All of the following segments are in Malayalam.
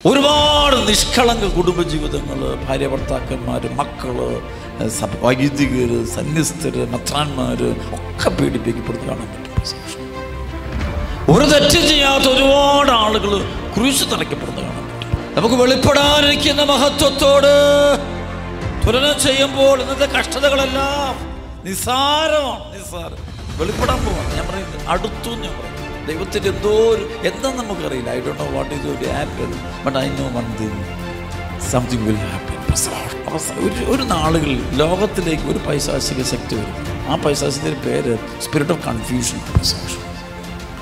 ഒരുപാട് നിഷ്കളങ്ക കുടുംബജീവിതങ്ങൾ ഭാര്യ ഭർത്താക്കന്മാർ മക്കൾ വൈദികർ സന്യസ്തര് മത്രാന്മാർ ഒക്കെ പീഡിപ്പിക്കപ്പെടുന്നത് കാണാൻ പറ്റും ഒരു തെറ്റ് ചെയ്യാത്ത ഒരുപാട് ആളുകൾ കുരിശ് തറയ്ക്കപ്പെടുന്നത് കാണാൻ പറ്റും നമുക്ക് വെളിപ്പെടാനിരിക്കുന്ന മഹത്വത്തോട് തുലനം ചെയ്യുമ്പോൾ ഇന്നത്തെ കഷ്ടതകളെല്ലാം നിസ്സാരമാണ് നിസ്സാരം. വെളിപ്പെടാൻ പോവാണ്. ഞാൻ പറയുന്നത് അടുത്തു ഞാൻ പറയും ദൈവത്തിന്റെ എന്തോ ഒരു എന്താ നമുക്കറിയില്ല I don't know what is ഒരു happen but I know one thing something will happen ഒരു ഒരു നാളുകളിൽ ലോകത്തിലേക്ക് ഒരു പൈശാചിക ശക്തി വരും. ആ പൈശാചികത്തിന്റെ പേര് spirit of confusion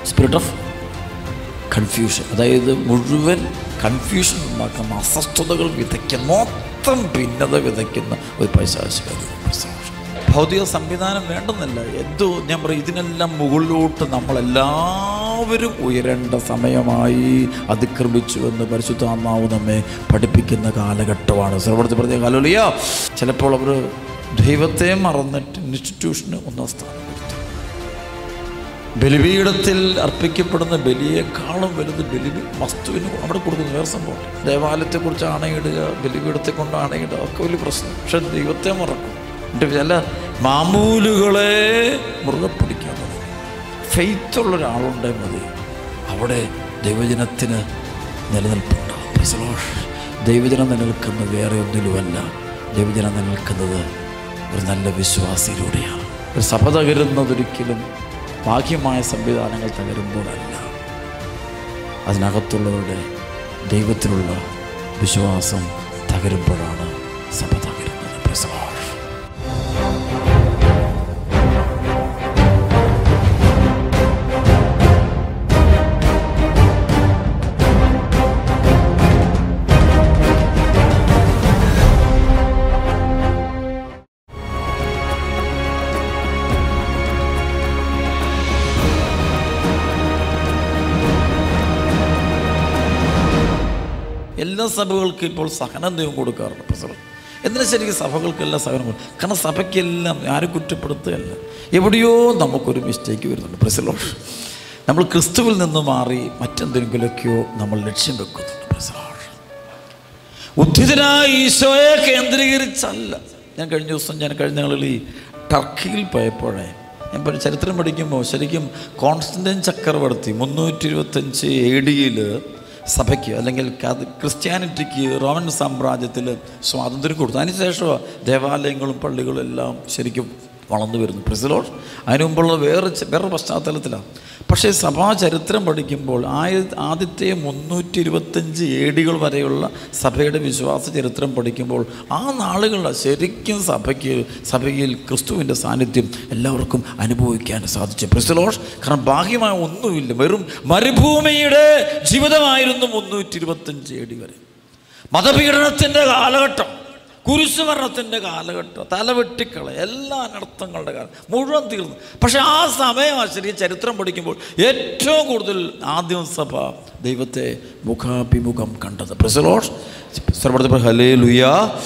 spirit of confusion അതായത് മുഴുവൻ കൺഫ്യൂഷൻ ഉണ്ടാക്കുന്ന അസ്വസ്ഥതകൾ വിതയ്ക്കുന്ന മൊത്തം ഭിന്നത വിതയ്ക്കുന്ന ഒരു പൈശാചിക ഭൗതിക സംവിധാനം വേണ്ടെന്നല്ല. എന്തോ ഞാൻ പറയും ഇതിനെല്ലാം മുകളിലോട്ട് നമ്മളെല്ലാവരും ഉയരേണ്ട സമയമായി അതിക്രമിച്ചു എന്ന് പരിശുദ്ധാത്മാവ് നമ്മെ പഠിപ്പിക്കുന്ന കാലഘട്ടമാണ്. സർവർത്തി പറഞ്ഞ കാലോലിയ ചിലപ്പോൾ അവർ ദൈവത്തെ മറന്നിട്ട് ഇൻസ്റ്റിറ്റ്യൂഷന് ഒന്നാം സ്ഥാനം കൊടുത്തു ബലിപീഠത്തിൽ അർപ്പിക്കപ്പെടുന്ന ബലിയേക്കാളും വലുത് ബലി വസ്തുവിന് അവിടെ കൊടുക്കുന്ന വേറെ സംഭവം. ദേവാലയത്തെക്കുറിച്ച് ആണയിടുക ബലിപീഠത്തെ കൊണ്ട് ആണയിടുക ഒക്കെ വലിയ പ്രശ്നം. പക്ഷെ ദൈവത്തെ മറക്കും. എന്നിട്ട് ചില മാമൂലുകളെ മുറുകെ പിടിക്കാൻ തുടങ്ങി ഫെയ്ത്തുള്ള ഒരാളുണ്ടേ മതി. അവിടെ ദൈവജനത്തിന് നിലനിൽപ്പുണ്ടാവും ദൈവജനം നിലനിൽക്കുന്നത് വേറെ ഒന്നിലുമല്ല. ദൈവജനം നിലനിൽക്കുന്നത് ഒരു നല്ല വിശ്വാസിയിലൂടെയാണ്. ഒരു സഭ തകരുന്നതൊരിക്കലും ബാഹ്യമായ സംവിധാനങ്ങൾ തകരുമ്പോഴല്ല. അതിനകത്തുള്ളവരുടെ ദൈവത്തിലുള്ള വിശ്വാസം തകരുമ്പോഴാണ് സഭ തകരുന്നത്. പ്രസലോഷ്. സഭകൾക്കും ഇപ്പോൾ സഹനം ദൈവം കൊടുക്കാറുണ്ട്. പ്രസവം. എന്തിനു ശരിക്കും സഭകൾക്കെല്ലാം സഹനം കൊടുക്കും കാരണം സഭയ്ക്കെല്ലാം ആരും കുറ്റപ്പെടുത്തുകയല്ല. എവിടെയോ നമുക്കൊരു മിസ്റ്റേക്ക് വരുന്നുണ്ട്. പ്രസവ. നമ്മൾ ക്രിസ്തുവിൽ നിന്ന് മാറി മറ്റെന്തെങ്കിലുമൊക്കെയോ നമ്മൾ ലക്ഷ്യം വെക്കുന്നുണ്ട്. പ്രസലോഷ് ഉദ്ധിതനായ ഈശോയെ കേന്ദ്രീകരിച്ചല്ല. ഞാൻ കഴിഞ്ഞ ദിവസം ഞാൻ കഴിഞ്ഞ നാളിൽ ഈ ടർക്കിയിൽ പോയപ്പോഴേ ഞാൻ ചരിത്രം പഠിക്കുമ്പോൾ ശരിക്കും കോൺസ്റ്റന്റൈൻ ചക്രവർത്തി മുന്നൂറ്റി ഇരുപത്തഞ്ച് എ ഡിയിൽ സഭയ്ക്ക് അല്ലെങ്കിൽ ക്രിസ്ത്യാനിറ്റിക്ക് റോമൻ സാമ്രാജ്യത്തിൽ സ്വാതന്ത്ര്യം കൊടുത്തു. അതിനുശേഷം ദേവാലയങ്ങളും പള്ളികളും എല്ലാം ശരിക്കും വളർന്നു വരുന്നു. പ്രസിലോട്ട് അതിനു മുമ്പുള്ള വേറെ വേറെ പശ്ചാത്തലത്തിലാണ് പക്ഷേ സഭാചരിത്രം പഠിക്കുമ്പോൾ ആയ ആദ്യത്തെ മുന്നൂറ്റി ഇരുപത്തഞ്ച് ഏടികൾ വരെയുള്ള സഭയുടെ വിശ്വാസ ചരിത്രം പഠിക്കുമ്പോൾ ആ നാളുകളിൽ ശരിക്കും സഭയ്ക്ക് സഭയിൽ ക്രിസ്തുവിന്റെ സാന്നിധ്യം എല്ലാവർക്കും അനുഭവിക്കാൻ സാധിച്ചു പ്രസിലോഷ് കാരണം ബാഹ്യമായ ഒന്നുമില്ല. വെറും മരുഭൂമിയുടെ ജീവിതമായിരുന്നു മുന്നൂറ്റി ഇരുപത്തഞ്ച് ഏടി വരെ. മതപീഡനത്തിന്റെ കാലഘട്ടം. കുരിശുമരണത്തിന്റെ കാലഘട്ടം തലവെട്ടിക്കള എല്ലാ അനർത്ഥങ്ങളുടെ കാലം മുഴുവൻ തീർന്നു. പക്ഷേ ആ സമയം ശരി ചരിത്രം പഠിക്കുമ്പോൾ ഏറ്റവും കൂടുതൽ ആദ്യം സഭ ദൈവത്തെ മുഖാഭിമുഖം കണ്ടത്. പ്രസലോഷ് ഹലേ ലുയാ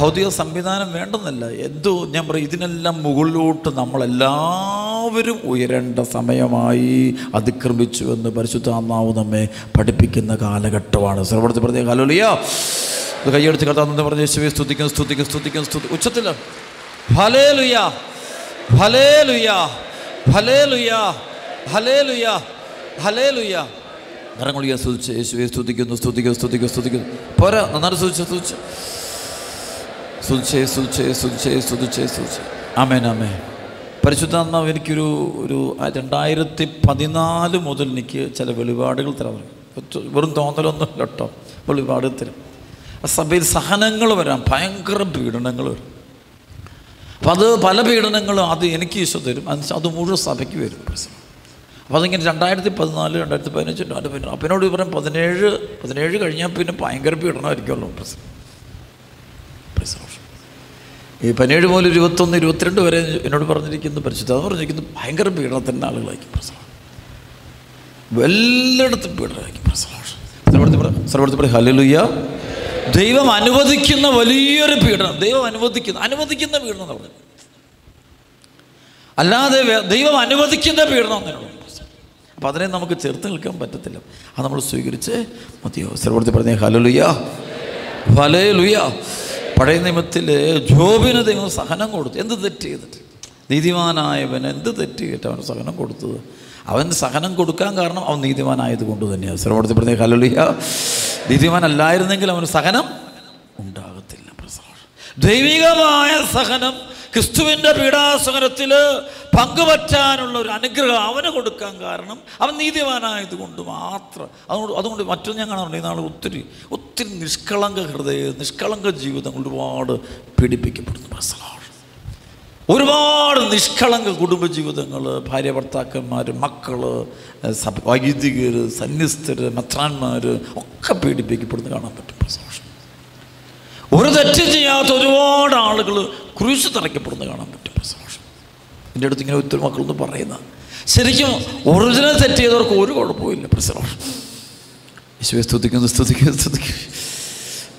ഭൗതിക സംവിധാനം വേണ്ടെന്നല്ല. എന്തോ ഞാൻ പറയും ഇതിനെല്ലാം മുകളിലോട്ട് നമ്മളെല്ലാവരും ഉയരേണ്ട സമയമായി അതിക്രമിച്ചു എന്ന് പരിശുദ്ധാത്മാവ് നമ്മെ പഠിപ്പിക്കുന്ന കാലഘട്ടമാണ്. സർവത്തിൽ പറഞ്ഞ ഹലോലിയ ഇത് കൈയടിച്ച് കർത്താന്ന് പറഞ്ഞു യേശുവെ സ്തുതിക്കും സ്തുതിക്കും സ്തുതിക്കും സ്തുതി ഉച്ചത്തിൽ. ഭലേ ലുയാ ഭലേ ലുയാ ഭലേ ലുയാ ഭലേ ലുയാ ഭലേ ലുയാ കരങ്ങൾ സ്തുതിച്ച് യേശുവെ സ്തുതിക്കുന്നു സ്തുതിക്കുന്നു സ്തുതിക്കുന്നു സ്തുതിക്കുന്നു. പോരാ നന്നായിട്ട് സ്തുതിച്ച് സ്തുതിച്ച്. സ്തുതിച്ചേ സ്തുതിച്ചേ സ്തുതിച്ചേ സ്തുതിച്ചേ സ്തുതിച്ചേ. ആമേൻ ആമേൻ. പരിശുദ്ധാത്മാവ് എനിക്കൊരു ഒരു രണ്ടായിരത്തി പതിനാല് മുതൽ എനിക്ക് ചില വെളിപാടുകൾ തരാൻ. വെറും തോന്നലൊന്നും കേട്ടോ. വെളിപാട് തരും. സഭയിൽ സഹനങ്ങൾ വരാം ഭയങ്കര പീഡനങ്ങൾ വരും. അപ്പം അത് പല പീഡനങ്ങളും അത് എനിക്ക് ഈശോ തരും. അത് മുഴുവൻ സഭയ്ക്ക് വരും. പ്രശ്നം അപ്പോൾ അതിങ്ങനെ രണ്ടായിരത്തി പതിനാല് രണ്ടായിരത്തി പതിനഞ്ച് രണ്ടായിരത്തി പതിനാറ്. അപ്പം എന്നോട് പറയും പതിനേഴ് പതിനേഴ് കഴിഞ്ഞാൽ പിന്നെ ഭയങ്കര പീഡനമായിരിക്കുമല്ലോ പ്രശ്നം ഈ പതിനേഴ് മുതൽ ഇരുപത്തൊന്ന് ഇരുപത്തിരണ്ട് വരെ എന്നോട് പറഞ്ഞിരിക്കുന്നു പരിശുദ്ധ അത് പറഞ്ഞിരിക്കുന്നു ഭയങ്കര പീഡനത്തിന്റെ ആളുകളായിരിക്കും പ്രശ്നം എല്ലായിടത്തും പീഡനമായിരിക്കും പ്രശ്നം പറയാം ഹലലുയ്യ ദൈവം അനുവദിക്കുന്ന വലിയൊരു പീഡനം. ദൈവം അനുവദിക്കുന്ന അനുവദിക്കുന്ന പീഡനം എന്ന് പറഞ്ഞു അല്ലാതെ ദൈവം അനുവദിക്കുന്ന പീഡനം എന്നുള്ളത് അപ്പം അതിനെ നമുക്ക് ചേർത്ത് നിൽക്കാൻ പറ്റത്തില്ല. അത് നമ്മൾ സ്വീകരിച്ച് മതിയോ? സർവർത്തി പറഞ്ഞ ഹലലുയ ഹലേലുയ പഴയ നിയമത്തിൽ ജോബിന് ദൈവം സഹനം കൊടുത്തു. എന്ത് തെറ്റ് ചെയ്തിട്ട്? നീതിമാനായവന് എന്ത് തെറ്റ് ചെയ്തിട്ട് അവന് സഹനം കൊടുത്തത്? അവൻ സഹനം കൊടുക്കാൻ കാരണം അവൻ നീതിമാനായത് കൊണ്ട് തന്നെയാണ് സർവർത്തി പറഞ്ഞ ഹലലുയ നീതിമാനല്ലായിരുന്നെങ്കിൽ അവന് സഹനം ഉണ്ടാകത്തില്ല. ദൈവികമായ സഹനം ക്രിസ്തുവിന്റെ പീഡാസഹനത്തിൽ പങ്കുവറ്റാനുള്ള ഒരു അനുഗ്രഹം അവന് കൊടുക്കാൻ കാരണം അവൻ നീതിമാനായത് കൊണ്ട് മാത്രം. അതുകൊണ്ട് അതുകൊണ്ട് മറ്റൊന്ന് ഞാൻ കാണാറുണ്ട്. ഈ നാൾ ഒത്തിരി ഒത്തിരി നിഷ്കളങ്ക ഹൃദയം നിഷ്കളങ്ക ജീവിതം ഒരുപാട് പീഡിപ്പിക്കപ്പെടുന്നു. പ്രസവം ഒരുപാട് നിഷ്കളങ്ക കുടുംബജീവിതങ്ങൾ ഭാര്യ ഭർത്താക്കന്മാർ മക്കൾ വൈദികർ സന്യസ്തർ മെത്രാന്മാർ ഒക്കെ പീഡിപ്പിക്കപ്പെടുന്ന കാണാൻ പറ്റും. പ്രസവം ഒരു തെറ്റ് ചെയ്യാത്ത ഒരുപാട് ആളുകൾ കുരിശ് തറയ്ക്കപ്പെടുന്ന കാണാൻ പറ്റും. പ്രസവം എന്റെ അടുത്ത് ഇങ്ങനെ ഒത്തിരി മക്കളൊന്നും പറയുന്ന. ശരിക്കും ഒറിജിനൽ തെറ്റ് ചെയ്തവർക്ക് ഒരു കുഴപ്പമില്ല പ്രസവം. യേശുവെ സ്തുതിക്കുന്നു സ്തുതിക്കുന്നു സ്തുതിക്കുന്നു.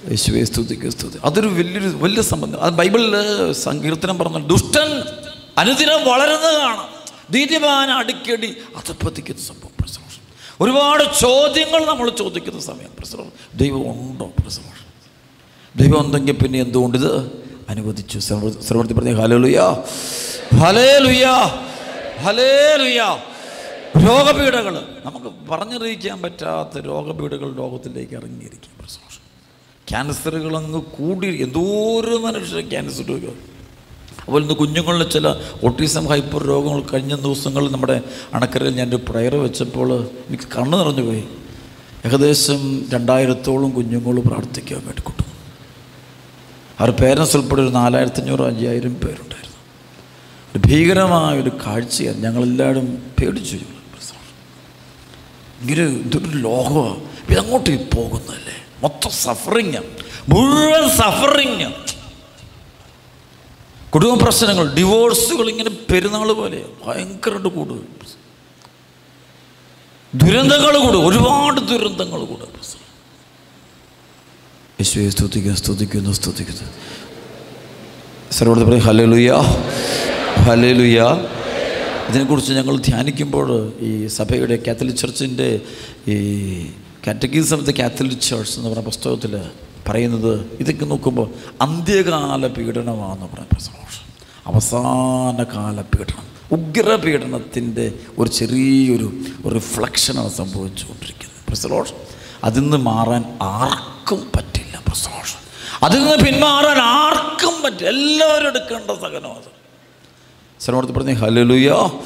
യേശുവെ സ്തുതിക്ക് സ്തുതി. അതൊരു വലിയൊരു വലിയ സംബന്ധം. അത് ബൈബിളിൽ സങ്കീർത്തനം പറഞ്ഞ ദുഷ്ടൻ അനുദിനം വളരുന്നതാണ് നീതിമാൻ അടിക്കടി. അധപ്പതിക്കുന്ന സംഭവം പ്രസവം ഒരുപാട് ചോദ്യങ്ങൾ നമ്മൾ ചോദിക്കുന്ന സമയം പ്രസവം ദൈവം ഉണ്ടോ പ്രസവം? ദൈവം ഉണ്ടെങ്കിൽ പിന്നെ എന്തുകൊണ്ട് ഇത് അനുവദിച്ചു? സർവർത്തി പറഞ്ഞ ഹലലുയാ ഹലേലുയാ ഹലേലുയാ രോഗപീഠകൾ നമുക്ക് പറഞ്ഞറിയിക്കാൻ പറ്റാത്ത രോഗപീഠകൾ ലോകത്തിലേക്ക് ഇറങ്ങിയിരിക്കും പ്രസവം. ക്യാൻസറുകൾ അങ്ങ് കൂടി ഒരു മനുഷ്യർ ക്യാൻസർ രോഗം. അതുപോലെ ഇന്ന് കുഞ്ഞുങ്ങളിൽ ചില ഓട്ടീസം ഹൈപ്പർ രോഗങ്ങൾ കഴിഞ്ഞ ദിവസങ്ങളിൽ നമ്മുടെ അണക്കരയിൽ ഞാനൊരു പ്രയർ വെച്ചപ്പോൾ എനിക്ക് കണ്ണു നിറഞ്ഞു പോയി. ഏകദേശം രണ്ടായിരത്തോളം കുഞ്ഞുങ്ങൾ പ്രാർത്ഥിക്കാൻ വേണ്ടി കൊണ്ടു അവർ പേരൻസ് ഉൾപ്പെടെ ഒരു നാലായിരത്തഞ്ഞൂറ് അഞ്ചായിരം പേരുണ്ടായിരുന്നു. ഒരു ഭീകരമായ ഒരു കാഴ്ചയാണ് ഞങ്ങളെല്ലാവരും പേടിച്ചു. ഇങ്ങനെ ഇതൊരു ലോകമാണ് ഇതങ്ങോട്ട് പോകുന്നല്ലേ മൊത്തം സഫറിങ് മുഴുവൻ സഫറിങ് കുടുംബ പ്രശ്നങ്ങൾ ഡിവോഴ്സുകൾ ഇങ്ങനെ പെരുന്നാൾ പോലെ ഭയങ്കരമായിട്ട് കൂടുതൽ ദുരന്തങ്ങൾ കൂടും. ഒരുപാട് ദുരന്തങ്ങൾ കൂടും. യേശുവെ സ്തുതിക്കുന്നു സ്തുതിക്കുന്നു സ്തുതിക്കുന്നു. സർവോട് പറയും ഹലലുയ ഹലലുയ ഇതിനെക്കുറിച്ച് ഞങ്ങൾ ധ്യാനിക്കുമ്പോൾ ഈ സഭയുടെ കാത്തലിക് ചർച്ചിന്റെ ഈ catechism of the Catholic church എന്ന് പറഞ്ഞ പുസ്തകത്തിൽ പറയുന്നത് ഇതൊക്കെ നോക്കുമ്പോൾ അന്ത്യകാല പീഡനമാണെന്ന് പറഞ്ഞ സന്തോഷം അവസാന കാല പീഡനം. ഉഗ്രപീഡനത്തിന്റെ ഒരു ചെറിയൊരു റിഫ്ലക്ഷനാണ് സംഭവിച്ചുകൊണ്ടിരിക്കുന്നത്. പ്രസലോഷൻ അതിൽ നിന്ന് മാറാൻ ആർക്കും പറ്റില്ല പ്രസലോഷൻ അതിൽ നിന്ന് പിന്മാറാൻ ആർക്കും പറ്റില്ല. എല്ലാവരും എടുക്കേണ്ട സഹനം അത്. സനോടത്ത് പറഞ്ഞു ഹലലുയോ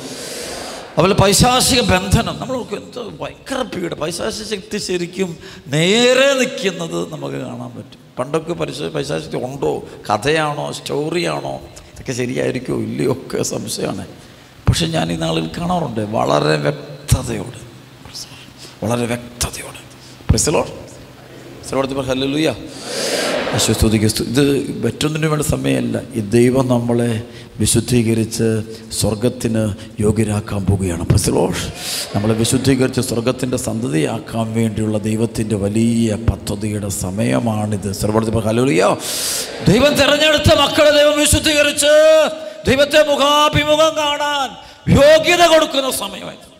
അതുപോലെ പൈശാസിക ബന്ധനം. നമ്മൾ എന്ത് ഭയങ്കര പീഡ. പൈശാസി ശക്തി ശരിക്കും നേരെ നിൽക്കുന്നത് നമുക്ക് കാണാൻ പറ്റും. പണ്ടൊക്കെ പരിശ പൈശാചിക ഉണ്ടോ? കഥയാണോ? സ്റ്റോറിയാണോ? ഇതൊക്കെ ശരിയായിരിക്കുമോ ഇല്ലയോ? ഒക്കെ സംശയമാണ്. പക്ഷെ ഞാൻ ഈ നാളിൽ കാണാറുണ്ട്. വളരെ വ്യക്തതയോടെ. വളരെ വ്യക്തതയോടെ. പ്രസലോ ശ്രമത്തിൽ ഹല്ലുയ അശ്വസ്തുതിക്ക് ഇത് മറ്റൊന്നിനു വേണ്ട സമയമല്ല. ഈ ദൈവം നമ്മളെ വിശുദ്ധീകരിച്ച് സ്വർഗത്തിന് യോഗ്യരാക്കാൻ പോവുകയാണ്. പ്രസിലോഷ് നമ്മളെ വിശുദ്ധീകരിച്ച് സ്വർഗത്തിന്റെ സന്തതിയാക്കാൻ വേണ്ടിയുള്ള ദൈവത്തിന്റെ വലിയ പദ്ധതിയുടെ സമയമാണിത്. സർവത്തിൽ ദൈവം തിരഞ്ഞെടുത്ത മക്കളെ ദൈവം വിശുദ്ധീകരിച്ച് ദൈവത്തെ മുഖാഭിമുഖം കാണാൻ യോഗ്യത കൊടുക്കുന്ന സമയമായിരുന്നു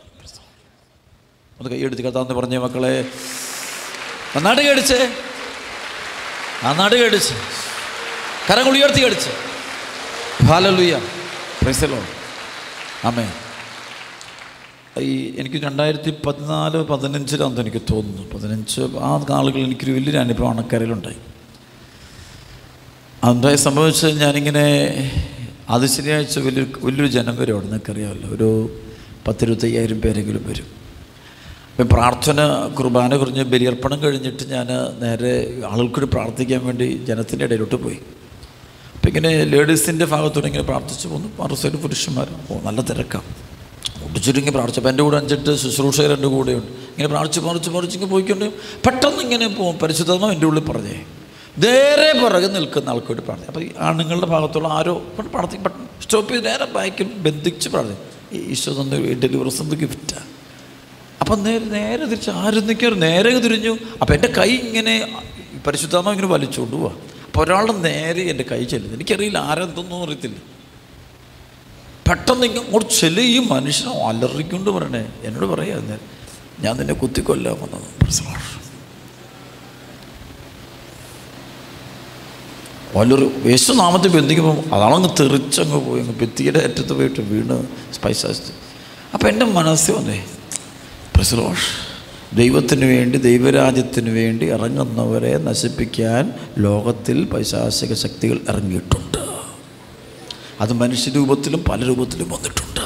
ഒന്ന് കൈയെടുത്ത് കഥാന്ന് പറഞ്ഞേ മക്കളെ. നന്നായിട്ട് കടിച്ചേ ആ നാട് കടിച്ച്. കരങ്ങൾ ഉയർത്തി കടിച്ച്. ഹാലലുയ്യ പ്രൈസലോ അമ്മേ ഈ എനിക്ക് രണ്ടായിരത്തി പതിനാല് പതിനഞ്ചിലാണെന്ന് എനിക്ക് തോന്നുന്നു. പതിനഞ്ച് ആ നാളുകൾ എനിക്കൊരു വലിയൊരു അനുഭവം അണക്കരയിലുണ്ടായി. അതുണ്ടായി സംഭവിച്ച് ഞാനിങ്ങനെ അത് ശനിയാഴ്ച വലിയൊരു വലിയൊരു ജനം വരും. അവിടെ നിനക്കറിയാമല്ലോ ഒരു പത്തിരുപത്തയ്യായിരം പേരെങ്കിലും വരും. അപ്പം പ്രാർത്ഥന കുർബാന കുറിഞ്ഞ് ബലിയർപ്പണം കഴിഞ്ഞിട്ട് ഞാൻ നേരെ ആളുകൾക്കൊരു പ്രാർത്ഥിക്കാൻ വേണ്ടി ജനത്തിന്റെ ഇടയിലോട്ട് പോയി. അപ്പം ഇങ്ങനെ ലേഡീസിന്റെ ഭാഗത്തോടെ ഇങ്ങനെ പ്രാർത്ഥിച്ചു പോന്നു. മറു സൈഡ് പുരുഷന്മാർ. ഓ നല്ല തിരക്കാം. പ്രാർത്ഥിച്ചു. പ്രാർത്ഥിച്ചപ്പോൾ എന്റെ കൂടെ അഞ്ചെട്ട് ശുശ്രൂഷകർ എന്റെ കൂടെയുണ്ട്. ഇങ്ങനെ പ്രാർത്ഥിച്ച് പ്രാർത്ഥിച്ച് പ്രാർത്ഥിച്ച് പോയിക്കൊണ്ട് പെട്ടെന്ന് ഇങ്ങനെ പോകും പരിശുദ്ധമോ എന്റെ ഉള്ളിൽ പറഞ്ഞേ നേരെ പുറകെ നിൽക്കുന്ന ആൾക്കോട്ട് പ്രാർത്ഥന അപ്പോൾ ഈ ആണുങ്ങളുടെ ഭാഗത്തുള്ള ആരോ പ്രാർത്ഥിക്കും. പെട്ടെന്ന് സ്റ്റോപ്പ് ചെയ്ത് നേരെ ബാക്കിൽ ബന്ധിച്ച് പ്രാർത്ഥിക്കും ഈശോ തന്ന ഡെലിവറീസ് എന്ത് ഗിഫ്റ്റാണ് അപ്പം നേരെ നേരെ തിരിച്ച് ആരും നിൽക്കാറ് നേരെ തിരിഞ്ഞു. അപ്പം എന്റെ കൈ ഇങ്ങനെ പരിശുദ്ധാമ ഇങ്ങനെ വലിച്ചുകൊണ്ട് പോവാ. അപ്പോൾ ഒരാളുടെ നേരെ എന്റെ കൈ ചെല്ലുന്നു. എനിക്കറിയില്ല ആരെന്തൊന്നും അറിയത്തില്ല. പെട്ടെന്ന് ഇങ്ങോട്ട് ചെല്ലി. ഈ മനുഷ്യനെ അലറിക്കൊണ്ട് പറയണേ എന്നോട് പറയാ ഞാൻ നിന്നെ കുത്തിക്കൊല്ലാൻ വന്നത്. വലിയൊരു യേശുനാമത്തെ ബന്ധിക്കുമ്പോൾ അതാണങ്ങ് തെറിച്ചങ്ങ് പോയി. അങ്ങ് ഭിത്തിയുടെ അറ്റത്ത് പോയിട്ട് വീണ് സ്പൈസാസ് അപ്പം എന്റെ മനസ്സിൽ വന്നേ പ്രസലോഷ് ദൈവത്തിന് വേണ്ടി ദൈവരാജ്യത്തിന് വേണ്ടി ഇറങ്ങുന്നവരെ നശിപ്പിക്കാൻ ലോകത്തിൽ പൈശാസിക ശക്തികൾ ഇറങ്ങിയിട്ടുണ്ട്. അത് മനുഷ്യരൂപത്തിലും പല രൂപത്തിലും വന്നിട്ടുണ്ട്.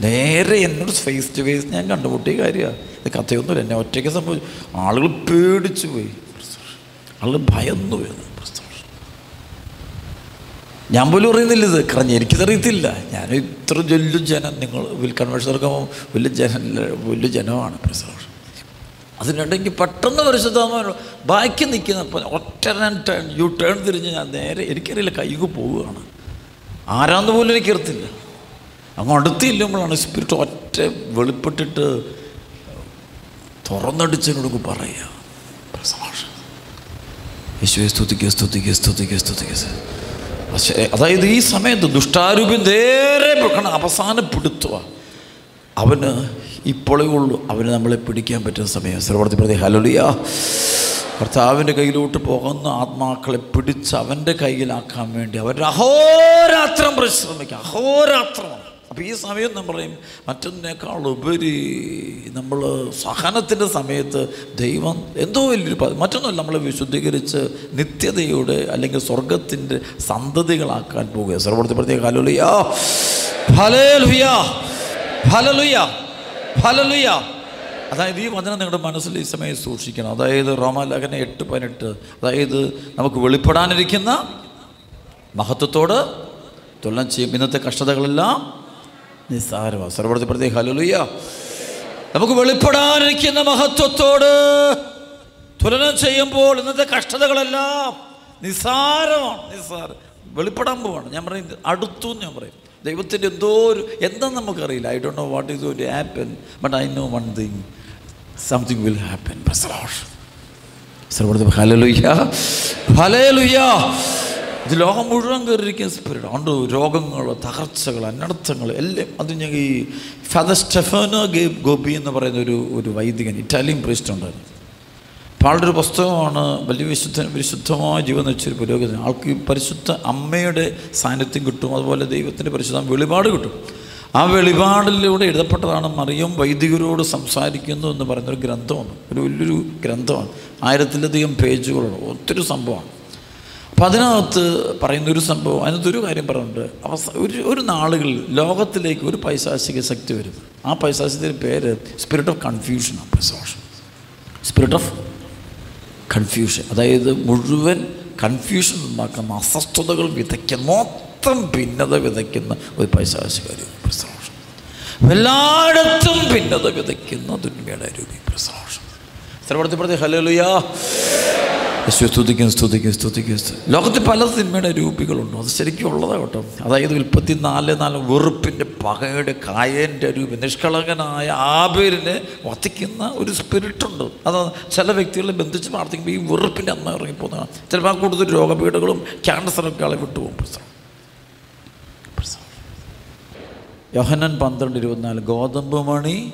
നേരെ എന്നോട് ഫേസ് ടു ഫേസ് ഞാൻ കണ്ടുമുട്ടിയ കാര്യമാണ് ഇത് കഥയൊന്നുമില്ല എന്നെ ഒറ്റയ്ക്ക് സംഭവിച്ചു ആളുകൾ പേടിച്ചു പോയി ആളുകൾ ഭയന്നു പോയി ഞാൻ പോലും അറിയുന്നില്ല ഇത്. കാരണം എനിക്കിതറിയത്തില്ല. ഞാൻ ഇത്ര വലിയ ജനം. നിങ്ങൾ കൺവെൻഷൻ ഇറക്കുമ്പോൾ വലിയ ജന വലിയ ജനമാണ് പ്രസവം അതിനിടയ്ക്ക് പെട്ടെന്ന് പരിശുദ്ധാത്മാവ് ബാക്കി നിൽക്കുന്ന ഒറ്റ ടേൺ യു ടേൺ തിരിഞ്ഞ് ഞാൻ നേരെ എനിക്കറിയില്ല കൈക്ക് പോവുകയാണ്. ആരാന്ന് പോലും എനിക്കറിയത്തില്ല. അങ്ങ് അടുത്തില്ലുമ്പോഴാണ് സ്പിരിറ്റ് ഒറ്റ വെളിപ്പെട്ടിട്ട് തുറന്നടിച്ചതിനോട് പറയുക. പ്രസവാഷം യേശുവെ സ്തുതിക്കുക സ്തുതിക്കുക സ്തുതിക്കുക പക്ഷേ അതായത് ഈ സമയത്ത് ദുഷ്ടാരൂപ്യം നേരെ വെക്കണം അവസാനപ്പെടുത്തുക അവന് ഇപ്പോഴേ ഉള്ളൂ അവന് നമ്മളെ പിടിക്കാൻ പറ്റുന്ന സമയം. സർവർത്തി പ്രതി ഹലോലിയ ഭർത്താവിന്റെ കയ്യിലോട്ട് പോകുന്ന ആത്മാക്കളെ പിടിച്ച് അവന്റെ കയ്യിലാക്കാൻ വേണ്ടി അവരുടെ അഹോരാത്രം പരിശ്രമിക്കുക അഹോരാത്രമാണ് അപ്പോൾ ഈ സമയം നമ്മൾ പറയും മറ്റൊന്നിനേക്കാൾ ഉപരി നമ്മൾ സഹനത്തിന്റെ സമയത്ത് ദൈവം എന്തോ വലിയൊരു മറ്റൊന്നുമല്ല നമ്മളെ വിശുദ്ധീകരിച്ച് നിത്യതയുടെ അല്ലെങ്കിൽ സ്വർഗത്തിന്റെ സന്തതികളാക്കാൻ പോകുക സർവത്തെ പ്രത്യേക ഹലുലിയ ഫലലുയ ഫലലുയ അതായത് ഈ വചനം നിങ്ങളുടെ മനസ്സിൽ ഈ സമയം സൂക്ഷിക്കണം. അതായത് റോമാലേഖന എട്ട് പതിനെട്ട്. അതായത് നമുക്ക് വെളിപ്പെടാനിരിക്കുന്ന മഹത്വത്തോട് തുലനം ചെയ്യും. ഇന്നത്തെ കഷ്ടതകളെല്ലാം നിസ്സാരമാണ്. സർവത്തെ പ്രത്യേക ഹലുലിയ നമുക്ക് വെളിപ്പെടാനിരിക്കുന്ന മഹത്വത്തോട് തുലനം ചെയ്യുമ്പോൾ ഇന്നത്തെ കഷ്ടതകളെല്ലാം നിസ്സാരമാണ്. നിസ്സാരം. വെളിപ്പെടാൻ പോവാണ്. ഞാൻ പറയും അടുത്തു ഞാൻ പറയും. ദൈവത്തിന്റെ എന്തോ ഒരു എന്താണെന്ന് നമുക്കറിയില്ല. I don't know what is ഒരു happen but I know one thing something will happen hallelujah hallelujah ഇത് ലോകം മുഴുവൻ കയറിയിരിക്കുന്ന സ്പിരിറ്റ് അതുകൊണ്ട് രോഗങ്ങൾ തകർച്ചകൾ അനർത്ഥങ്ങൾ എല്ലാം. അത് ഞാൻ ഈ ഫാദർ സ്റ്റെഫാനോ ഗേബ് ഗോപി എന്ന് പറയുന്ന ഒരു ഒരു വൈദികൻ ഇറ്റാലിയൻ പ്രീസ്റ്റ് ഉണ്ടായിരുന്നു. അപ്പോൾ ആളുടെ ഒരു പുസ്തകമാണ് വലിയ വിശുദ്ധ വിശുദ്ധമായ ജീവൻ വെച്ചൊരു പുരോഗതി ആൾക്ക് പരിശുദ്ധ അമ്മയുടെ സാന്നിധ്യം കിട്ടും അതുപോലെ ദൈവത്തിന്റെ പരിശുദ്ധ വെളിപാട് കിട്ടും. ആ വെളിപാടിലൂടെ എഴുതപ്പെട്ടതാണ് മറിയം വൈദികരോട് സംസാരിക്കുന്നു എന്ന് പറയുന്നൊരു ഗ്രന്ഥമാണ് ഒരു വലിയൊരു ഗ്രന്ഥമാണ്. ആയിരത്തിലധികം പേജുകളുണ്ട് ഒത്തിരി സംഭവമാണ്. അപ്പം അതിനകത്ത് പറയുന്നൊരു സംഭവം അതിനകത്തൊരു കാര്യം പറയുന്നുണ്ട് അവസ ഒരു ഒരു നാളുകളിൽ ലോകത്തിലേക്ക് ഒരു പൈശാചിക ശക്തി വരും. ആ പൈശാചികത്തിന്റെ പേര് സ്പിരിറ്റ് ഓഫ് കൺഫ്യൂഷനാണ് പ്രസോഷൻ സ്പിരിറ്റ് ഓഫ് കൺഫ്യൂഷൻ അതായത് മുഴുവൻ കൺഫ്യൂഷൻ ഉണ്ടാക്കുന്ന അസ്വസ്ഥതകൾ വിതയ്ക്കുന്ന മൊത്തം ഭിന്നത വിതയ്ക്കുന്ന ഒരു പൈശാചികാരി പ്രസോഷൻ എല്ലായിടത്തും ഭിന്നത വിതയ്ക്കുന്ന ദുന്മയുടെ രൂപി പ്രസവം ഹലോ ഹലോലുയാ യേശു സ്തുതിക്കും സ്തുതിക്കും സ്തുതിക്കും സ്തു- ലോകത്തിൽ പല സിനിമയുടെ രൂപികളുണ്ട്. അത് ശരിക്കും ഉള്ളതാണ് കേട്ടോ. അതായത് ഉൽപ്പത്തി നാല് നാല് വെറുപ്പിന്റെ പകയുടെ കായന്റെ രൂപ. നിഷ്കളങ്കനായ ആബേലിനെ വധിക്കുന്ന ഒരു സ്പിരിറ്റുണ്ട് അത് ചില വ്യക്തികളെ ബന്ധിച്ച് പ്രാർത്ഥിക്കുമ്പോൾ ഈ വെറുപ്പിന്റെ അമ്മ ഇറങ്ങിപ്പോകുന്നതാണ് ചിലപ്പോൾ ആ കൂടുതൽ രോഗപീഠകളും ക്യാൻസറൊക്കെ ആളെ വിട്ടുപോകും യോഹനൻ പന്ത്രണ്ട് ഇരുപത്തിനാല് ഗോതമ്പ് മണി.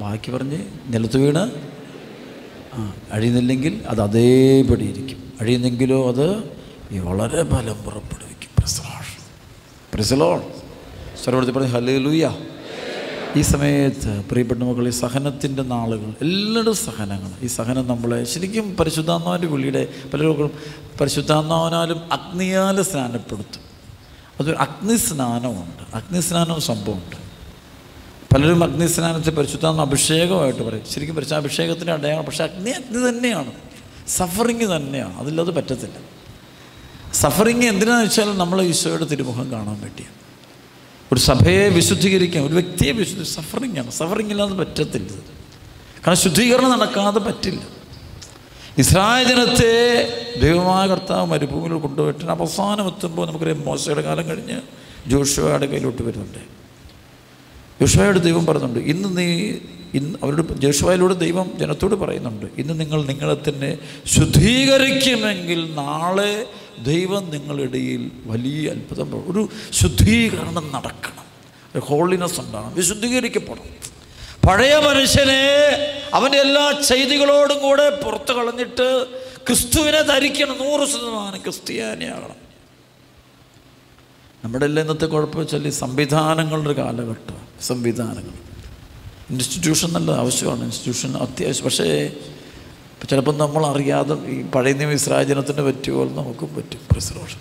ബാക്കി പറഞ്ഞ് നിലത്ത് വീണ്. അഴിയുന്നില്ലെങ്കിൽ അത് അതേപടി ഇരിക്കും. അഴിയുന്നെങ്കിലോ അത് വളരെ ബലം പുറപ്പെടുവിക്കും. പ്രസലോൺ പ്രസലോൺ സർവടത്തി ഹലേ ഹലേലൂയ ഈ സമയത്ത് പ്രിയപ്പെട്ട മക്കൾ ഈ സഹനത്തിന്റെ നാളുകൾ എല്ലാവരും സഹനങ്ങൾ ഈ സഹനം നമ്മളെ ശരിക്കും പരിശുദ്ധാത്മാവിന്റെ വിളിയുടെ രോഗങ്ങളും പരിശുദ്ധാത്മാവിനാലും അഗ്നിയാൽ സ്നാനപ്പെടുത്തും. അതൊരു അഗ്നി സ്നാനമുണ്ട് അഗ്നി സ്നാനം സംഭവമുണ്ട്. പലരും അഗ്നി സ്നാനത്തെ പരിശുദ്ധാത്മ അഭിഷേകമായിട്ട് പറയും. ശരിക്കും പരിശുദ്ധ അഭിഷേകത്തിന്റെ അടയാളം. പക്ഷേ അഗ്നി അഗ്നി തന്നെയാണ്. സഫറിങ് തന്നെയാണ്. അതില്ലാതെ പറ്റത്തില്ല. സഫറിങ് എന്തിനാന്ന് വെച്ചാൽ നമ്മൾ ഈശോയുടെ തിരുമുഖം കാണാൻ വേണ്ടിയാണ് ഒരു സഭയെ വിശുദ്ധീകരിക്കാൻ ഒരു വ്യക്തിയെ വിശുദ്ധി സഫറിങ് ആണ്. സഫറിങ് ഇല്ലാതെ പറ്റത്തില്ല കാരണം ശുദ്ധീകരണം നടക്കാതെ പറ്റില്ല. ഇസ്രായേൽ ജനത്തെ ദൈവമായ കർത്താവ് മരുഭൂമിയിൽ കൊണ്ടുപോയിട്ട് അവസാനം എത്തുമ്പോൾ നമുക്കറിയാം മോശയുടെ കാലം കഴിഞ്ഞ് ജോഷുവയുടെ കയ്യിലോട്ട് വരുന്നുണ്ട്. യോശുവയോട് ദൈവം പറയുന്നുണ്ട് ഇന്ന് നീ ഇന്ന് അവരുടെ ജോഷുവായിലൂടെ ദൈവം ജനത്തോട് പറയുന്നുണ്ട് ഇന്ന് നിങ്ങൾ നിങ്ങളെ തന്നെ ശുദ്ധീകരിക്കുമെങ്കിൽ നാളെ ദൈവം നിങ്ങളിടയിൽ വലിയ അത്ഭുതം ഒരു ശുദ്ധീകരണം നടക്കണം. ഒരു ഹോളിനെസ് ഉണ്ടാകണം. വിശുദ്ധീകരിക്കപ്പെടണം. പഴയ മനുഷ്യനെ അവന്റെ എല്ലാ ചെയ്തികളോടും കൂടെ പുറത്ത് കളഞ്ഞിട്ട് ക്രിസ്തുവിനെ ധരിക്കണം. നൂറ് ശതമാനം ക്രിസ്ത്യാനിയാകണം. നമ്മുടെ എല്ലാം ഇന്നത്തെ കുഴപ്പം വെച്ചാൽ ഈ സംവിധാനങ്ങളുടെ കാലഘട്ടം. സംവിധാനങ്ങൾ. ഇൻസ്റ്റിറ്റ്യൂഷൻ നല്ല ആവശ്യമാണ്. ഇൻസ്റ്റിറ്റ്യൂഷൻ അത്യാവശ്യം. പക്ഷേ ചിലപ്പോൾ നമ്മൾ അറിയാതെ ഈ പഴയ നിയമ ഇസ്രാജനത്തിന് പറ്റിയ പോലെ നമുക്കും പറ്റും. പ്രിസർവേഷൻ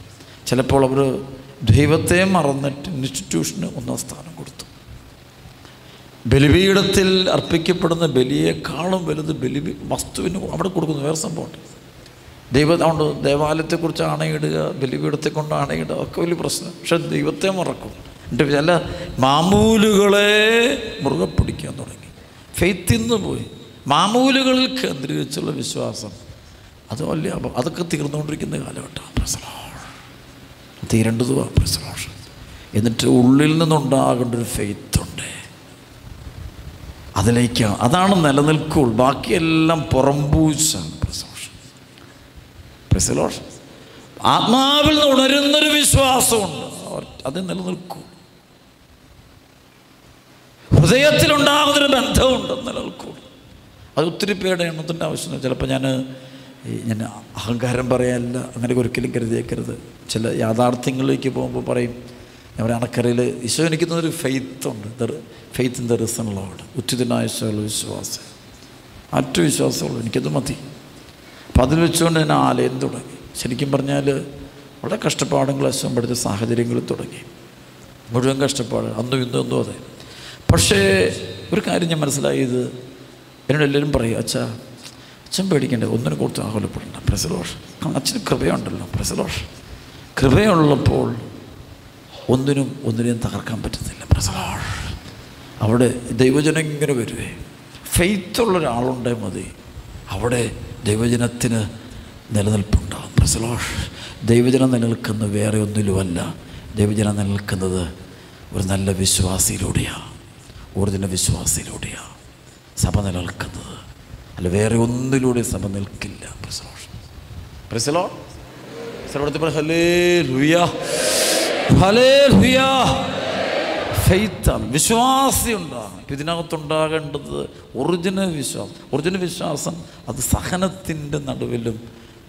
ചിലപ്പോൾ അവർ ദൈവത്തെ മറന്നിട്ട് ഇൻസ്റ്റിറ്റ്യൂഷന് ഒന്നാം സ്ഥാനം കൊടുത്തു. ബലിപീഠത്തിൽ അർപ്പിക്കപ്പെടുന്ന ബലിയേക്കാളും വലുത് ബലി വസ്തുവിന് അവിടെ കൊടുക്കുന്നു. വേറെ സംഭവമുണ്ട്. ദൈവ അതുകൊണ്ട് ദേവാലയത്തെക്കുറിച്ച് ആണയിടുക ബലിപീഠത്തെ കൊണ്ട് ആണയിടുക ഒക്കെ വലിയ പ്രശ്നം. പക്ഷെ ദൈവത്തെ മറക്കും. എന്റെ ചില മാമൂലുകളെ മുറുകെ പിടിക്കാൻ തുടങ്ങി. ഫെയ്ത്തിൽ നിന്ന് പോയി. മാമൂലുകളിൽ കേന്ദ്രീകരിച്ചുള്ള വിശ്വാസം. അത് വലിയ അതൊക്കെ തീർന്നുകൊണ്ടിരിക്കുന്ന കാലഘട്ടമാണ് പ്രസലോഷ് തീരേണ്ടതുമാണ് പ്രസലോഷ് എന്നിട്ട് ഉള്ളിൽ നിന്നുണ്ടാകേണ്ട ഒരു ഫെയ്ത്ത് ഉണ്ട് അതിലേക്കാണ് അതാണ് നിലനിൽക്കുൾ ബാക്കിയെല്ലാം പുറംപൂച്ചാണ് പ്രസലോഷ് പ്രസലോഷ് ആത്മാവിൽ നിന്ന് ഉണരുന്നൊരു വിശ്വാസമുണ്ട്. അത് നിലനിൽക്കൂ. ഹൃദയത്തിലുണ്ടാകുന്നൊരു ബന്ധമുണ്ട് നിലനിൽക്കൂ. അത് ഒത്തിരി പേരുടെ എണ്ണത്തിന്റെ ആവശ്യമില്ല ചിലപ്പോൾ ഞാൻ ഞാൻ അഹങ്കാരം പറയാനില്ല അങ്ങനെ ഒരിക്കലും കരുതിയേക്കരുത്. ചില യാഥാർത്ഥ്യങ്ങളിലേക്ക് പോകുമ്പോൾ പറയും ഞാൻ അണക്കരയിൽ ഈശോ എനിക്ക് തന്നൊരു ഫെയ്ത്ത് ഉണ്ട് faith in the risen Lord ഉച്ചിതനായ വിശ്വാസം. മറ്റു വിശ്വാസമുള്ളൂ എനിക്കത് മതി. അപ്പം അതിൽ വെച്ചുകൊണ്ട് ഞാൻ ആലയം തുടങ്ങി. ശരിക്കും പറഞ്ഞാൽ വളരെ കഷ്ടപ്പാടും ക്ലാസ്സും പഠിച്ച സാഹചര്യങ്ങളിൽ തുടങ്ങി. മുഴുവൻ കഷ്ടപ്പാട് അന്നും ഇന്നും അതെ. പക്ഷേ ഒരു കാര്യം ഞാൻ മനസ്സിലായത് എന്നോട് എല്ലാവരും പറയും അച്ഛാ അച്ഛൻ പേടിക്കേണ്ട ഒന്നിനെ കൊടുത്ത് ആകുലപ്പെടണ്ട പ്രസലോഷ് കാരണം അച്ഛന് കൃപയുണ്ടല്ലോ പ്രസലോഷ് കൃപയുള്ളപ്പോൾ ഒന്നിനും ഒന്നിനെയും തകർക്കാൻ പറ്റത്തില്ല പ്രസലോഷ് അവിടെ ദൈവജനം ഇങ്ങനെ വരുവേ. ഫെയ്ത്തുള്ള ഒരാളുണ്ടേ മതി. അവിടെ ദൈവജനത്തിന് നിലനിൽപ്പുണ്ടാകും പ്രസലോഷ് ദൈവജനം നിലനിൽക്കുന്നത് വേറെ ഒന്നിലുമല്ല. ദൈവജനം നിലനിൽക്കുന്നത് ഒരു നല്ല വിശ്വാസിയിലൂടെയാണ്. ഊർജന വിശ്വാസിയിലൂടെയാണ് സഭ നിലനിൽക്കുന്നത്. അല്ല വേറെ ഒന്നിലൂടെ സഭ നിൽക്കില്ല. പ്രസലോ ഫെയ്ത്താണ് വിശ്വാസി ഉണ്ടാകണം ഇതിനകത്തുണ്ടാകേണ്ടത് ഒറിജിനൽ വിശ്വാസം. ഒറിജിനൽ വിശ്വാസം അത് സഹനത്തിന്റെ നടുവിലും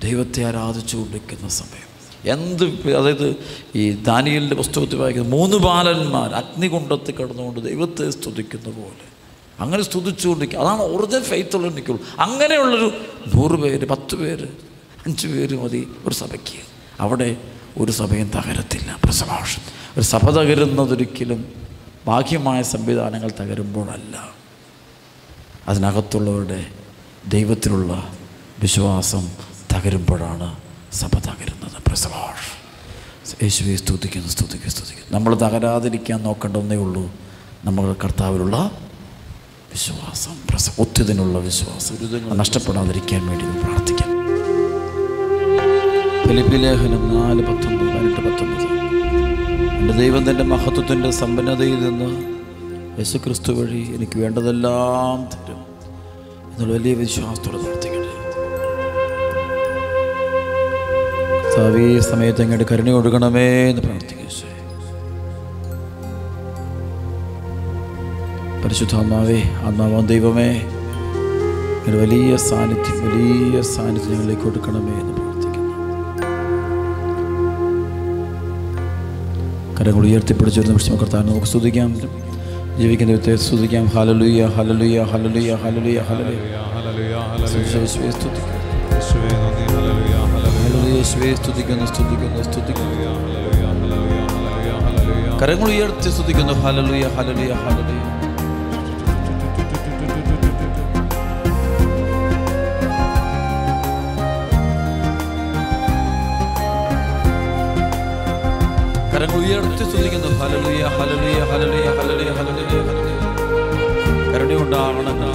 ദൈവത്തെ ആരാധിച്ചു കൊണ്ടിരിക്കുന്ന സമയം. എന്ത് അതായത് ഈ ദാനിയലിന്റെ പുസ്തകത്തിൽ വായിക്കുന്നത് മൂന്ന് ബാലന്മാർ അഗ്നികുണ്ടത്തിൽ കിടന്നുകൊണ്ട് ദൈവത്തെ സ്തുതിക്കുന്ന പോലെ. അങ്ങനെ സ്തുതിച്ചുകൊണ്ടിരിക്കുക. അതാണ് ഒറിജിനൽ ഫെയ്ത്തുള്ള നിൽക്കുള്ളൂ അങ്ങനെയുള്ളൊരു നൂറ് പേര് പത്ത് പേര് അഞ്ച് പേര് മതി ഒരു സഭയ്ക്ക്. അവിടെ ഒരു സഭയും തകരത്തില്ല പ്രസഭാഷം ഒരു സഭ തകരുന്നതൊരിക്കലും ബാഹ്യമായ സംവിധാനങ്ങൾ തകരുമ്പോഴല്ല. അതിനകത്തുള്ളവരുടെ ദൈവത്തിലുള്ള വിശ്വാസം തകരുമ്പോഴാണ് സഭ തകരുന്നത്. യേശുവെ സ്തുതിക്കുന്നു സ്തുതിക്കുന്നു സ്തുതിക്കുന്നു. നമ്മൾ തകരാതിരിക്കാൻ നോക്കേണ്ടതേ ഉള്ളൂ. നമ്മൾ കർത്താവിലുള്ള വിശ്വാസം പ്രസ ഒത്തുതിനുള്ള വിശ്വാസം നഷ്ടപ്പെടാതിരിക്കാൻ വേണ്ടി പ്രാർത്ഥിക്കാം. ഫിലിപ്പി ലേഖനം നാല് പത്തൊമ്പത് പതിനെട്ട് പത്തൊമ്പത്. എന്റെ ദൈവം തന്റെ മഹത്വത്തിന്റെ സമ്പന്നതയിൽ നിന്ന് യേശുക്രിസ്തു വഴി എനിക്ക് വേണ്ടതെല്ലാം തരും എന്നുള്ള വലിയ വിശ്വാസത്തോടെ പ്രാർത്ഥിക്കട്ടെ കർത്താവേ, ഈ സമയത്ത് അങ്ങോട്ട് കരുണ കൊടുക്കണമേ എന്ന് പ്രാർത്ഥിക്കുന്നു. പരിശുദ്ധാത്മാവേ ആത്മാവാൻ ദൈവമേ ഒരു വലിയ സാന്നിധ്യം വലിയ സാന്നിധ്യം ഞങ്ങളിലേക്ക് കൊടുക്കണമേ എന്ന് പ്രാർത്ഥിക്കുന്നു. കരങ്ങൾ ഉയർത്തിപ്പിടിച്ചിരുന്ന വിഷമ കർത്താവിനെ നമുക്ക് സ്തുതിക്കാം. ജീവിക്കുന്ന ദൈവത്തെ സ്തുതിക്കാം. ഹലലുയ ഹലലുയ ഹലലുയ ഹലലുയ ഹലലുയ ഹലലുയ ഹലലുയ ഹല്ലേലൂയ, യേശുവേ സ്തുതിക്കുന്നു സ്തുതിക്കുന്നു സ്തുതിക്കുന്നു കരങ്ങൾ ഉയർത്തി സ്തുതിക്കുന്നു ഹലലുയ ഹലലുയ ഹലലുയ കരങ്ങൾ ഉയർത്തി സ്തുതിക്കുന്നു ഹലലുയ ഹലലുയ ഹലലുയ ഹലലുയ ഹലലുയ ഹലലുയ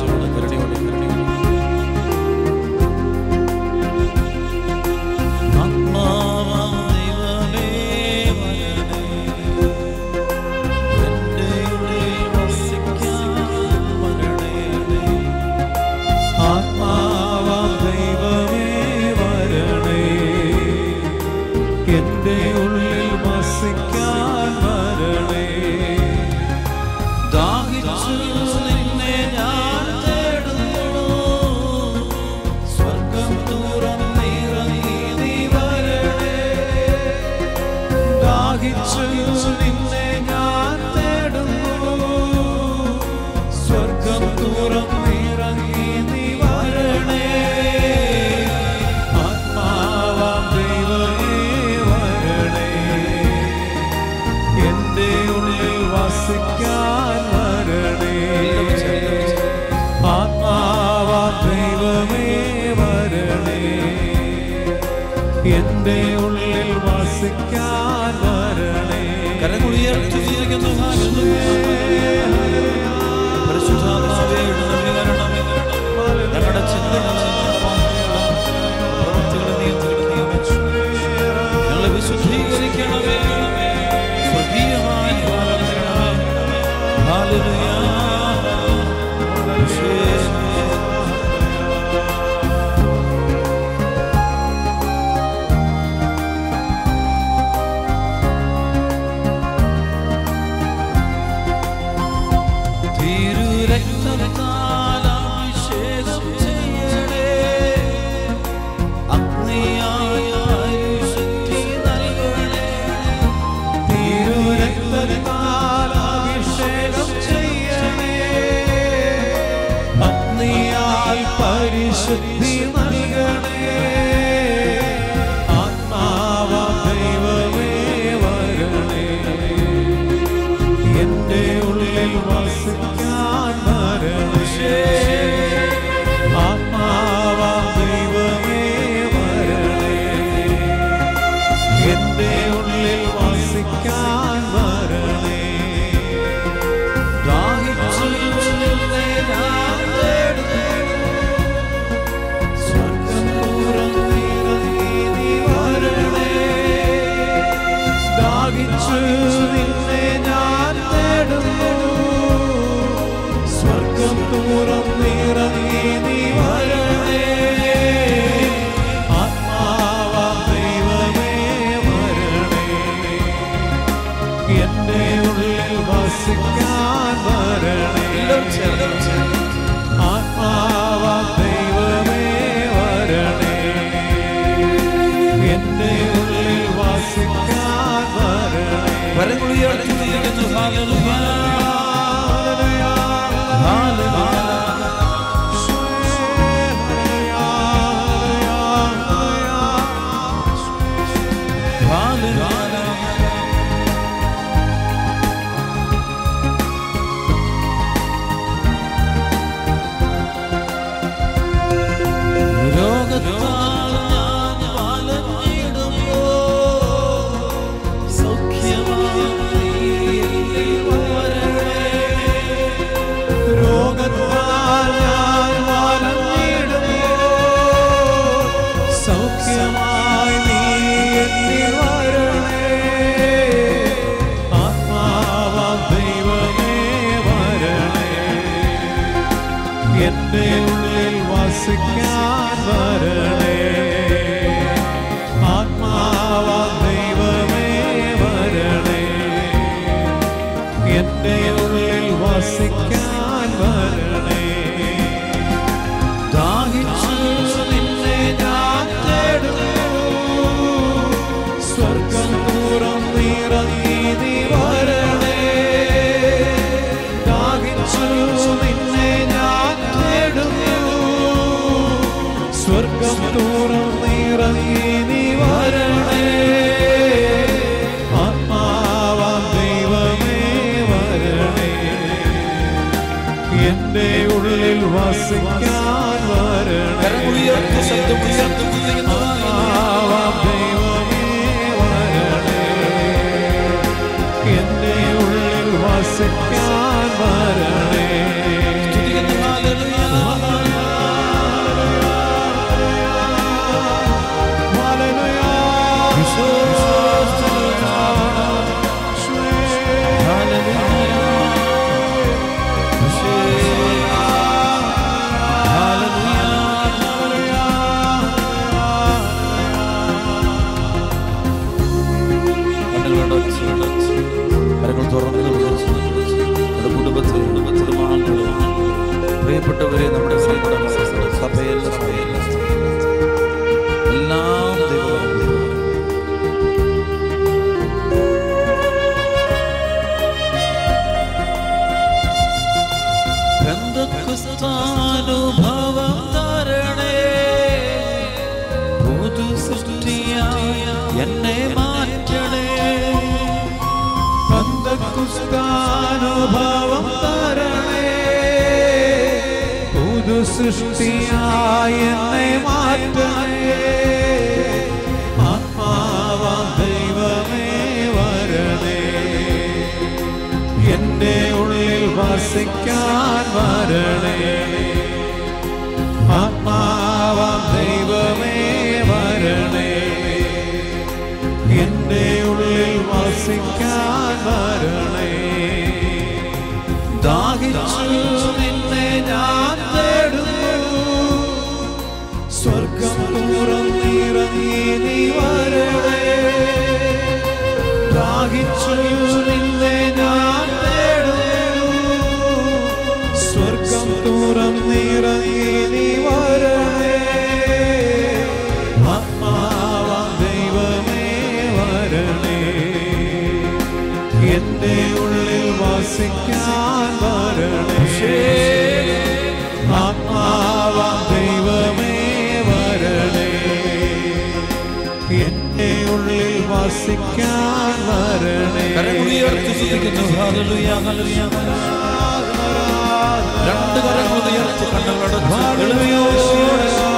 നിന്നെ ഞാൻ തേടുന്നു സ്വർഗം Aleluia. God. the wheel, the wheel, ஆத்மாவாசியா என்னை மாற்றே வரணே എന്റെ ഉള്ളിൽ വസിക്കാൻ വരണേ ആത്മാ രണ്ട് കരങ്ങൾ ഉയർത്തി കണ്ണുകളടച്ചു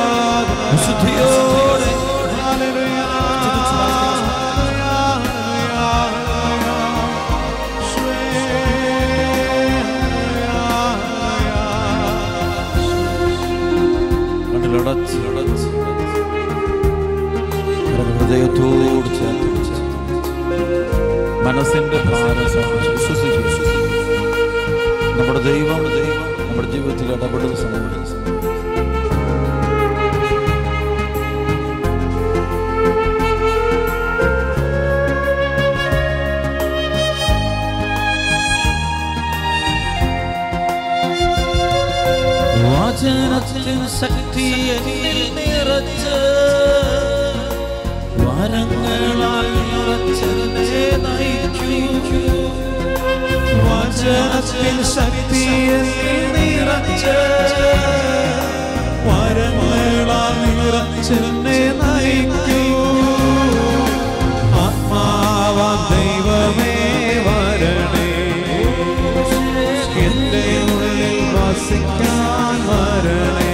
വിശ്വസിക്കാൻ വരണേ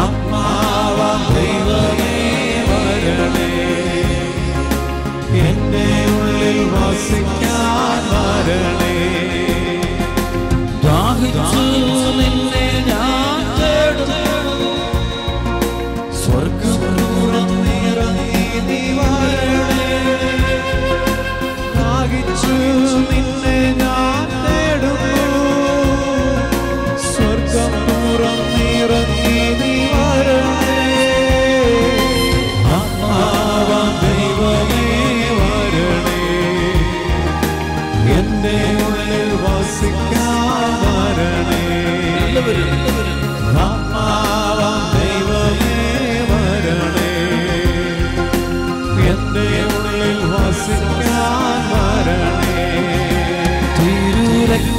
ആത്മാവാം ദൈവമേ വരണേ എന്റെ ഉള്ളിൽ വസിക്ക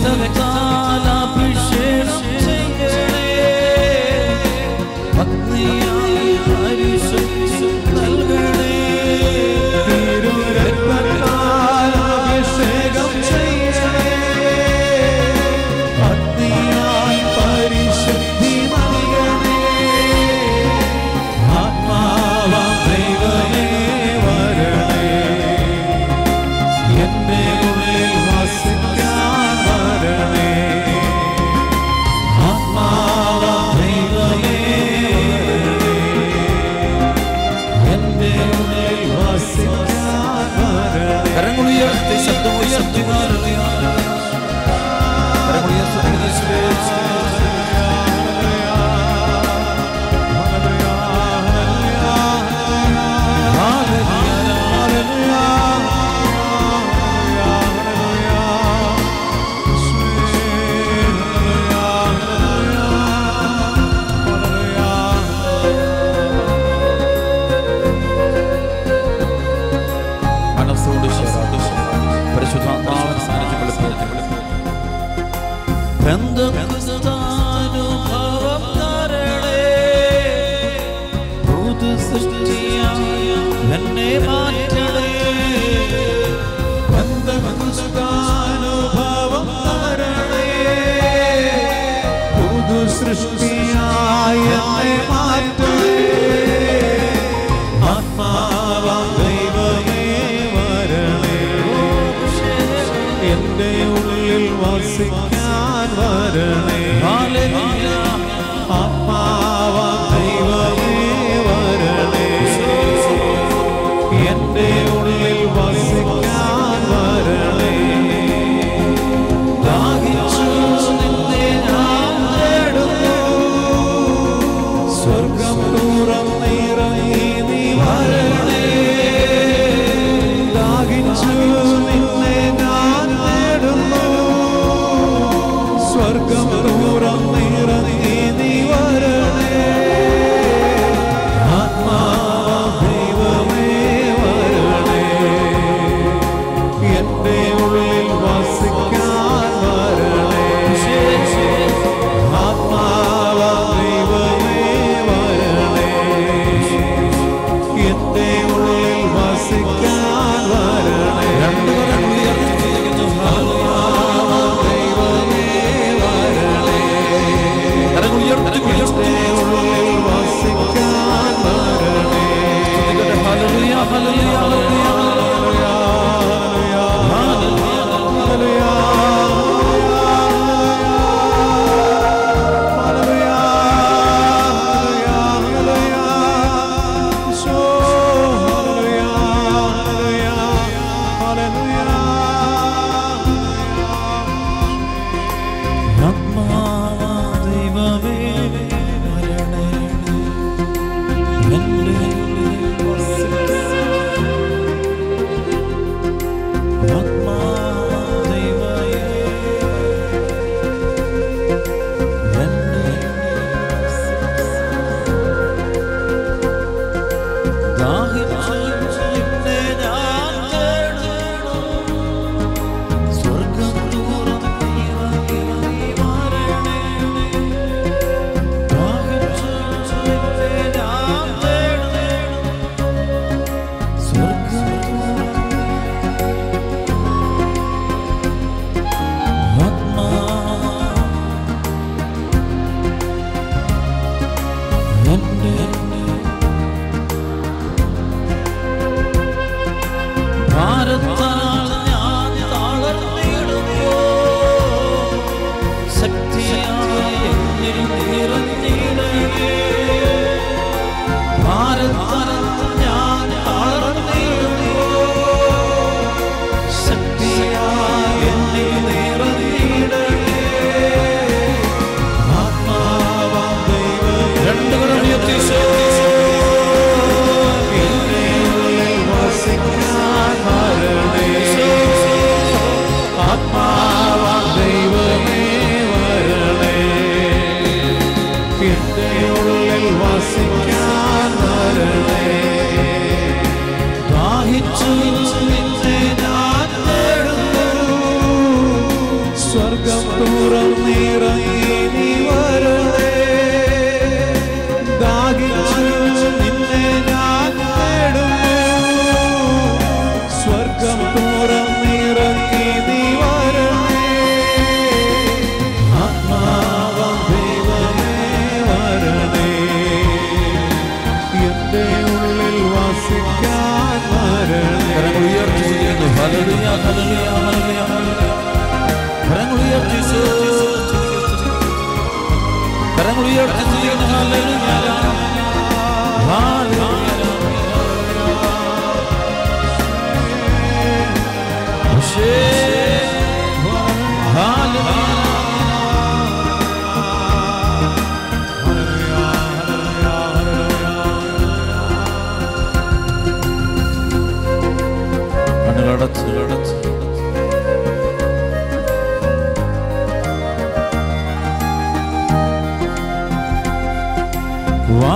Sự.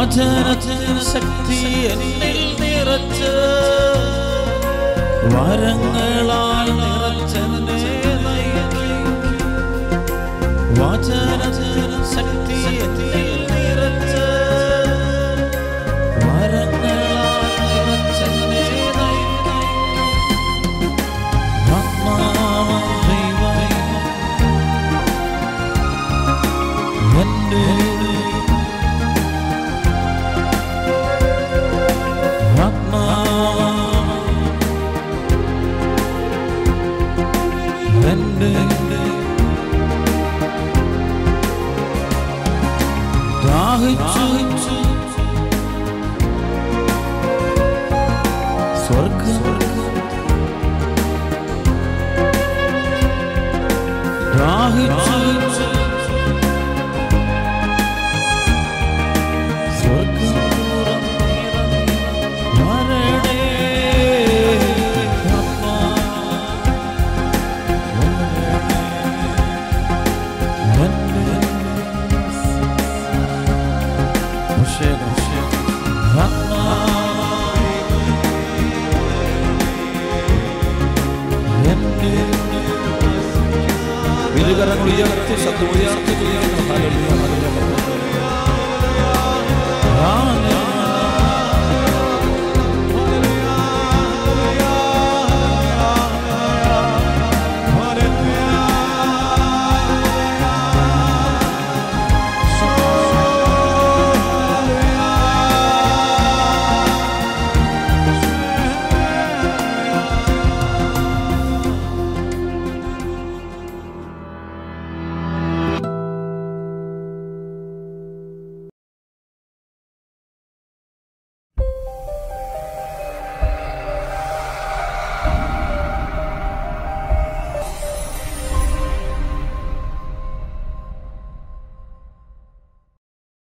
വാചനത്തിന് ശക്തി എന്നിൽ നിറച്ച് വരങ്ങളാൽ നിറച്ചതിനെ നയിക്കും. വാചനത്തിന് ശക്തി എന്നിൽ